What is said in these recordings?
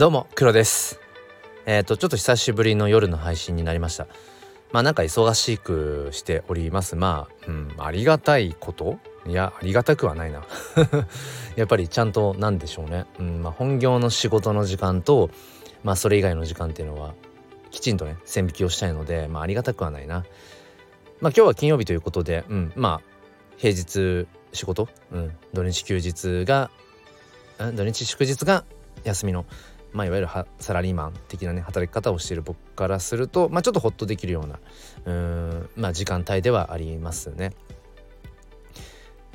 どうも黒です。えっ、ー、とちょっと久しぶりの夜の配信になりました。まあなんか忙しくしております。まあ、うん、ありがたいこと？いやありがたくはないな。やっぱりちゃんとなんでしょうね、うんまあ、本業の仕事の時間とまあそれ以外の時間っていうのはきちんとね線引きをしたいのでまあありがたくはないな。まあ今日は金曜日ということでうんまあ平日仕事、うん、土日休日が土日祝日が休みのまあ、いわゆるサラリーマン的なね働き方をしている僕からすると、まあ、ちょっとホッとできるようなうん、まあ、時間帯ではありますね。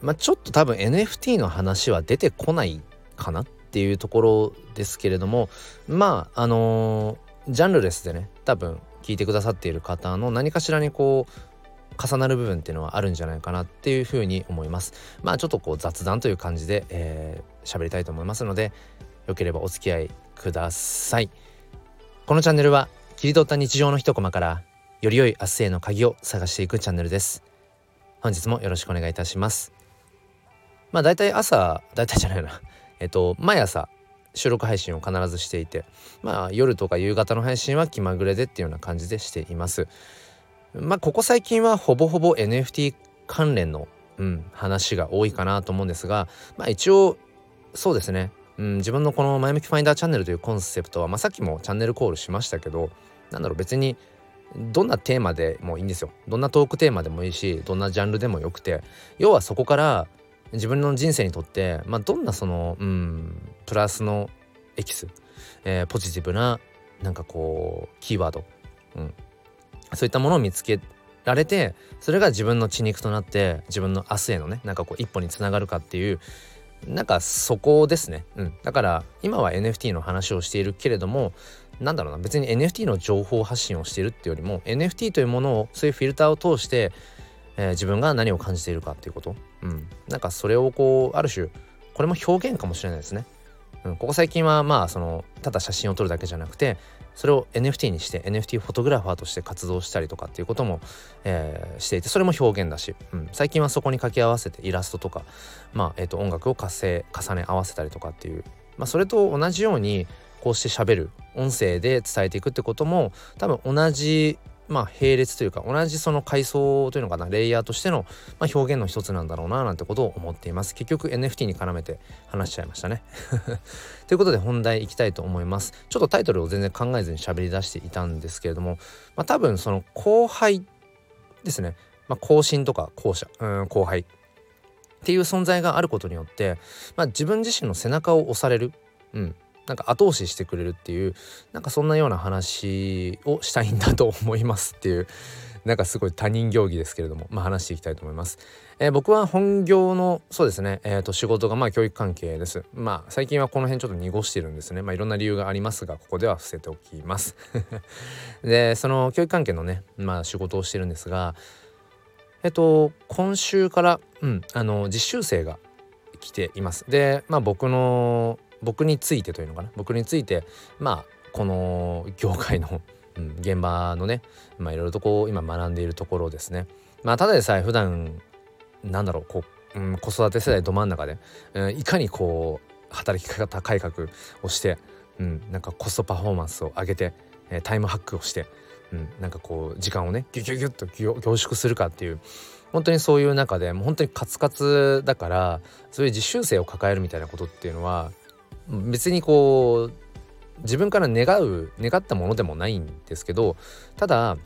まあ、ちょっと多分 NFT の話は出てこないかなっていうところですけれどもまああのー、ジャンルレスでね多分聞いてくださっている方の何かしらにこう重なる部分っていうのはあるんじゃないかなっていうふうに思います。まあちょっとこう雑談という感じで喋、えー、りたいと思いますのでよければお付き合いください。このチャンネルは切り取った日常の一コマからより良い明日への鍵を探していくチャンネルです。本日もよろしくお願いいたします。まあ大体朝大体じゃないな。えっと毎朝収録配信を必ずしていてまあ夜とか夕方の配信は気まぐれでっていうような感じでしています。まあここ最近はほぼほぼ NFT 関連の、うん、話が多いかなと思うんですがまあ一応そうですね。うん、自分のこの「前向きファインダーチャンネル」というコンセプトは、まあ、さっきもチャンネルコールしましたけどなんだろう別にどんなテーマでもいいんですよ。どんなトークテーマでもいいしどんなジャンルでもよくて要はそこから自分の人生にとって、まあ、どんなそのうんプラスのエキス、えー、ポジティブななんかこうキーワード、うん、そういったものを見つけられてそれが自分の血肉となって自分の明日へのねなんかこう一歩につながるかっていうなんかそこですね、うん、だから今は NFT の話をしているけれどもなんだろうな。別に NFT の情報発信をしているっていうよりも NFT というものをそういうフィルターを通して、えー、自分が何を感じているかっていうこと、うん、なんかそれをこうある種これも表現かもしれないですね。うん、ここ最近はまあそのただ写真を撮るだけじゃなくてそれを NFT にして NFT フォトグラファーとして活動したりとかっていうことも、えー、していてそれも表現だし、うん、最近はそこに掛け合わせてイラストとか、まあえー、と音楽を活性重ね合わせたりとかっていう、まあ、それと同じようにこうして喋る音声で伝えていくってことも多分同じまあ並列というか同じその階層というのかなレイヤーとしての、まあ、表現の一つなんだろうななんてことを思っています。結局 NFT に絡めて話しちゃいましたね。ということで本題いきたいと思います。ちょっとタイトルを全然考えずに喋り出していたんですけれども、まあ、多分その後輩ですね、まあ、後進とか後者うん後輩。っていう存在があることによって、まあ、自分自身の背中を押される、うん、なんか後押ししてくれるっていうなんかそんなような話をしたいんだと思いますっていうなんかすごい他人行儀ですけれども、まあ、話していきたいと思います。えー、僕は本業のそうですね、えー、と仕事がまあ教育関係です。まあ最近はこの辺ちょっと濁してるんですね。まあいろんな理由がありますがここでは伏せておきます。でその教育関係のねまあ仕事をしてるんですがえっ、ー、と今週から、うん、あの実習生が来ています。でまあ僕の僕についてというのかな？僕についてまあこの業界の、現場のねいろいろとこう今学んでいるところですね。まあただでさえ普段なんだろうこう、うん、子育て世代ど真ん中で、うん、いかにこう働き方改革をして、うん、なんかコストパフォーマンスを上げて、えー、タイムハックをして、うん、なんかこう時間をねギュギュギュッと凝縮するかっていう本当にそういう中でもう本当にカツカツだからそういう実習生を抱えるみたいなことっていうのは別にこう自分から願う願ったものでもないんですけどただ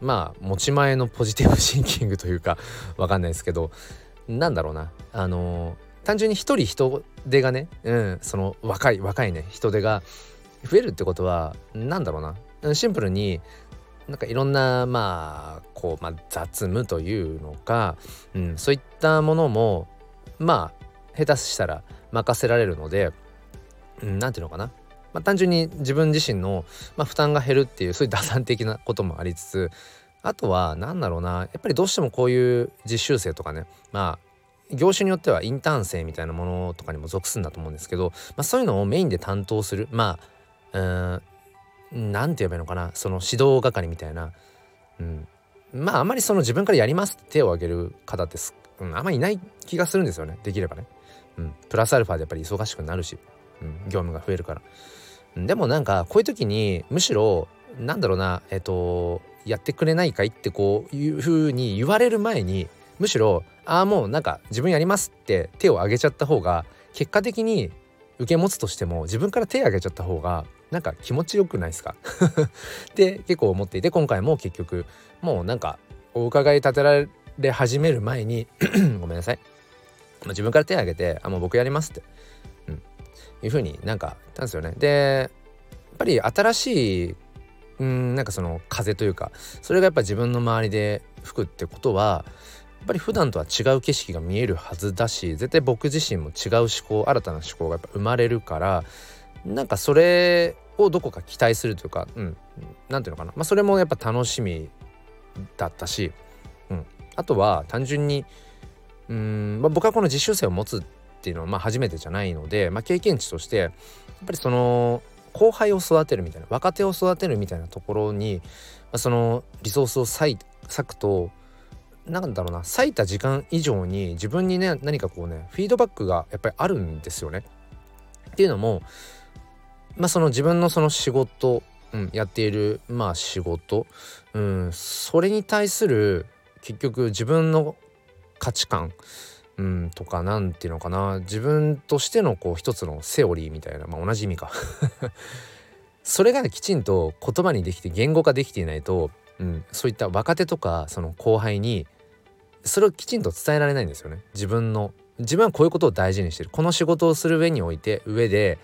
まあ持ち前のポジティブシンキングというか わかんないですけどなんだろうな。あの単純に一人人手がね、うん、その若い若いね人手が増えるってことは何だろうな。シンプルになんかいろんなまあこう、まあ、雑務というのか、うん、そういったものもまあ下手したら任せられるので何、ていうのかな、まあ、単純に自分自身の、まあ、負担が減るっていうそういう打算的なこともありつつあとは何だろうな。やっぱりどうしてもこういう実習生とかねまあ業種によってはインターン生みたいなものとかにも属すんだと思うんですけど、まあ、そういうのをメインで担当する。まあうん何て言えばいいのかな。その指導係みたいな、うん、まああんまりその自分からやりますって手を挙げる方ってうん、あんまりいない気がするんですよね。できればね。うん、プラスアルファでやっぱり忙しくなるし。うん、業務が増えるから。でもなんかこういう時にむしろなんだろうなえっとやってくれないかいってこういう風に言われる前にむしろああもうなんか自分やりますって手を挙げちゃった方が結果的に受け持つとしても自分から手を挙げちゃった方がなんか気持ちよくないですか？って結構思っていて今回も結局もうなんかお伺い立てられ始める前に ごめんなさい。自分から手を挙げて「あもう僕やります」って、いうふうになんか言ったんですよね。でやっぱり新しいうんなんかその風というかそれがやっぱ自分の周りで吹くってことはやっぱり普段とは違う景色が見えるはずだし絶対僕自身も違う思考新たな思考がやっぱ生まれるからなんかそれをどこか期待するというかうん何ていうのかな、まあ、それもやっぱ楽しみだったし、うん、あとは単純にうん、まあ、僕はこの実習生を持つっっていうのはまあ初めてじゃないので、まあ、経験値としてやっぱりその後輩を育てるみたいな若手を育てるみたいなところに、まあ、そのリソースを割くとなんだろうな割いた時間以上に自分にね何かこうねフィードバックがやっぱりあるんですよね。っていうのもまあその自分のその仕事、うん、やっているまあ仕事、うん、それに対する結局自分の価値観、うん、とか何て言うのかな。自分としてのこう一つのセオリーみたいな、まあ、同じ意味か。それがきちんと言葉にできて言語化できていないと、うん、そういった若手とかその後輩にそれをきちんと伝えられないんですよね。自分の自分はこういうことを大事にしてる。この仕事をする上において上で、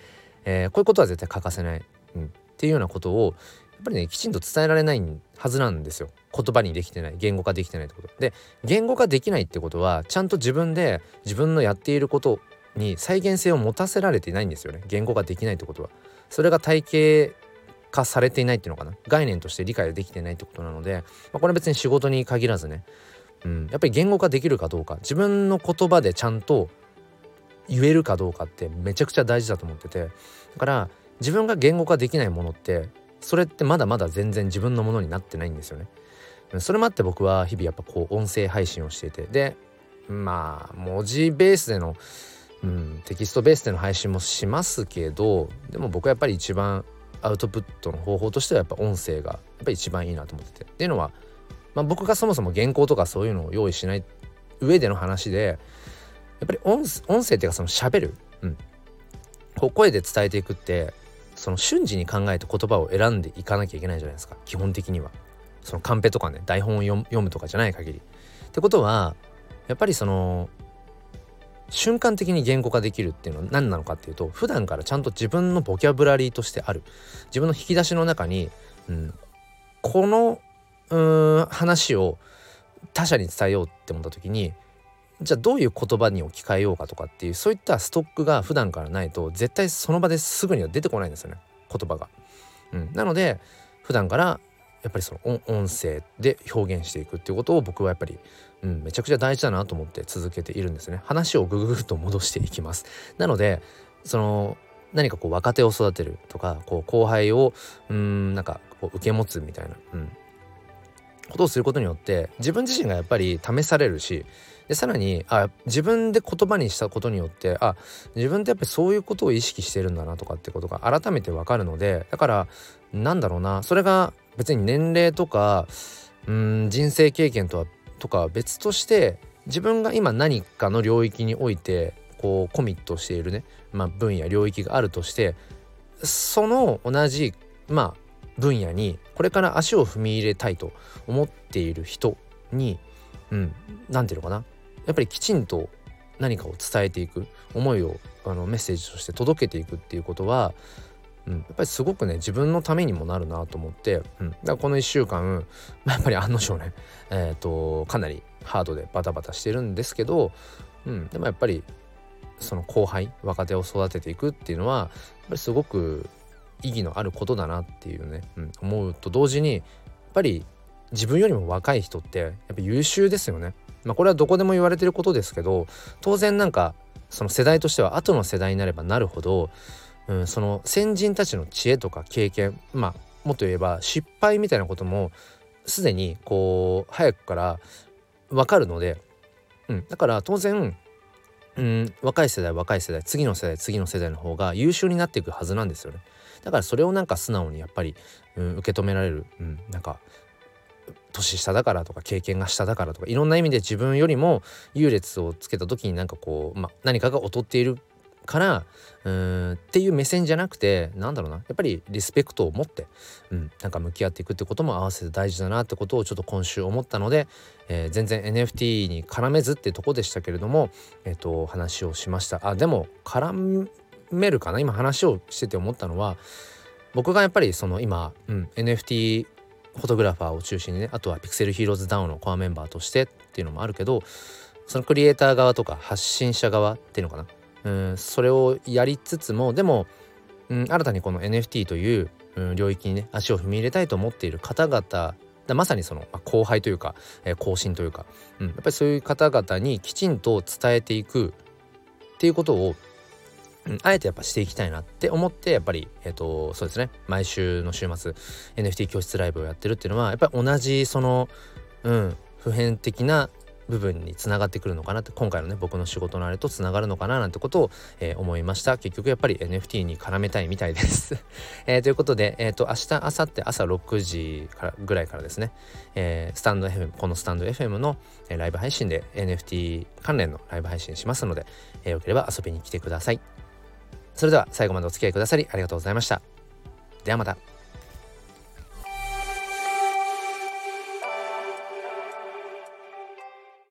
えー、こういうことは絶対欠かせない、うん、っていうようなことをやっぱりねきちんと伝えられないはずなんですよ。言葉にできてない言語化できてないってこと。で言語化できないってことはちゃんと自分で自分のやっていることに再現性を持たせられていないんですよね。言語化できないってことは。それが体系化されていないっていうのかな。概念として理解できてないってことなので、まあ、これは別に仕事に限らずね。うん、やっぱり言語化できるかどうか。自分の言葉でちゃんと言えるかどうかってめちゃくちゃ大事だと思ってて。だから自分が言語化できないものってそれってまだまだ全然自分のものになってないんですよね。それもあって僕は日々やっぱこう音声配信をしていて。でまあ文字ベースでの、うん、テキストベースでの配信もしますけどでも僕はやっぱり一番アウトプットの方法としてはやっぱ音声がやっぱり一番いいなと思ってて。っていうのはまあ、僕がそもそも原稿とかそういうのを用意しない上での話でやっぱり音声っていうかその喋る、うん、こう声で伝えていくってその瞬時に考えて言葉を選んでいかなきゃいけないじゃないですか基本的には。そのカンペとかね台本を読むとかじゃない限り。ってことはやっぱりその瞬間的に言語化できるっていうのは何なのかっていうと普段からちゃんと自分のボキャブラリーとしてある自分の引き出しの中に、うん、このうん話を他者に伝えようって思った時にじゃあどういう言葉に置き換えようかとかっていうそういったストックが普段からないと絶対その場ですぐには出てこないんですよね言葉が。うん、なので普段からやっぱりその音声で表現していくっていうことを僕はやっぱり、うん、めちゃくちゃ大事だなと思って続けているんですね。話をぐぐぐっと戻していきます。なのでその何かこう若手を育てるとかこう後輩をうんなんかこう受け持つみたいな、うん、ことをすることによって自分自身がやっぱり試されるしでさらにあ自分で言葉にしたことによってあ自分ってやっぱりそういうことを意識してるんだなとかってことが改めてわかるのでだからなんだろうなそれが別に年齢とかうん人生経験とはとか別として自分が今何かの領域においてこうコミットしているね、まあ、分野領域があるとしてその同じまあ分野にこれから足を踏み入れたいと思っている人にうん何て言うのかなやっぱりきちんと何かを伝えていく思いをあのメッセージとして届けていくっていうことは、うん、やっぱりすごくね自分のためにもなるなと思って、うん、だからこの1週間、まあ、やっぱり案の定ね、えーと、かなりハードでバタバタしてるんですけど、うん、でもやっぱりその後輩若手を育てていくっていうのはやっぱりすごく意義のあることだなっていうね、うん、思うと同時にやっぱり自分よりも若い人ってやっぱ優秀ですよね。まあ、これはどこでも言われてることですけど当然なんかその世代としては後の世代になればなるほど、うん、その先人たちの知恵とか経験まあもっと言えば失敗みたいなこともすでにこう早くから分かるので、うん、だから当然うん若い世代若い世代次の世代次の世代の方が優秀になっていくはずなんですよね。だからそれをなんか素直にやっぱり、うん、受け止められる、うん、なんか年下だからとか経験が下だからとかいろんな意味で自分よりも優劣をつけた時になんかこう、ま、何かが劣っているからうーんっていう目線じゃなくてなんだろうな。やっぱりリスペクトを持って、うん、なんか向き合っていくってことも合わせて大事だなってことをちょっと今週思ったので、えー、全然 NFT に絡めずってとこでしたけれども、えーと、話をしました。あでも絡めるかな？今話をしてて思ったのは僕がやっぱりその今、うん、NFT フォトグラファーを中心にねあとはピクセルヒーローズダウンのコアメンバーとしてっていうのもあるけどそのクリエイター側とか発信者側っていうのかな。うんそれをやりつつもでも、うん、新たにこの NFT という、うん、領域にね足を踏み入れたいと思っている方々まさにその、ま、後輩というか、えー、後進というか、うん、やっぱりそういう方々にきちんと伝えていくっていうことを、あえてやっぱしていきたいなって思ってやっぱりえっ、ー、とそうですね。毎週の週末 NFT 教室ライブをやってるっていうのはやっぱり同じそのうん普遍的な部分につながってくるのかなって今回のね僕の仕事のあれとつながるのかななんてことを、えー、思いました。結局やっぱり NFT に絡めたいみたいです。えー、ということで、えーと、明日明後日朝6時からぐらいからですね、えー、スタンド FM このスタンド FM の、えライブ配信で NFT 関連のライブ配信しますので、えよければ遊びに来てください。それでは最後までお付き合いくださりありがとうございました。ではまた。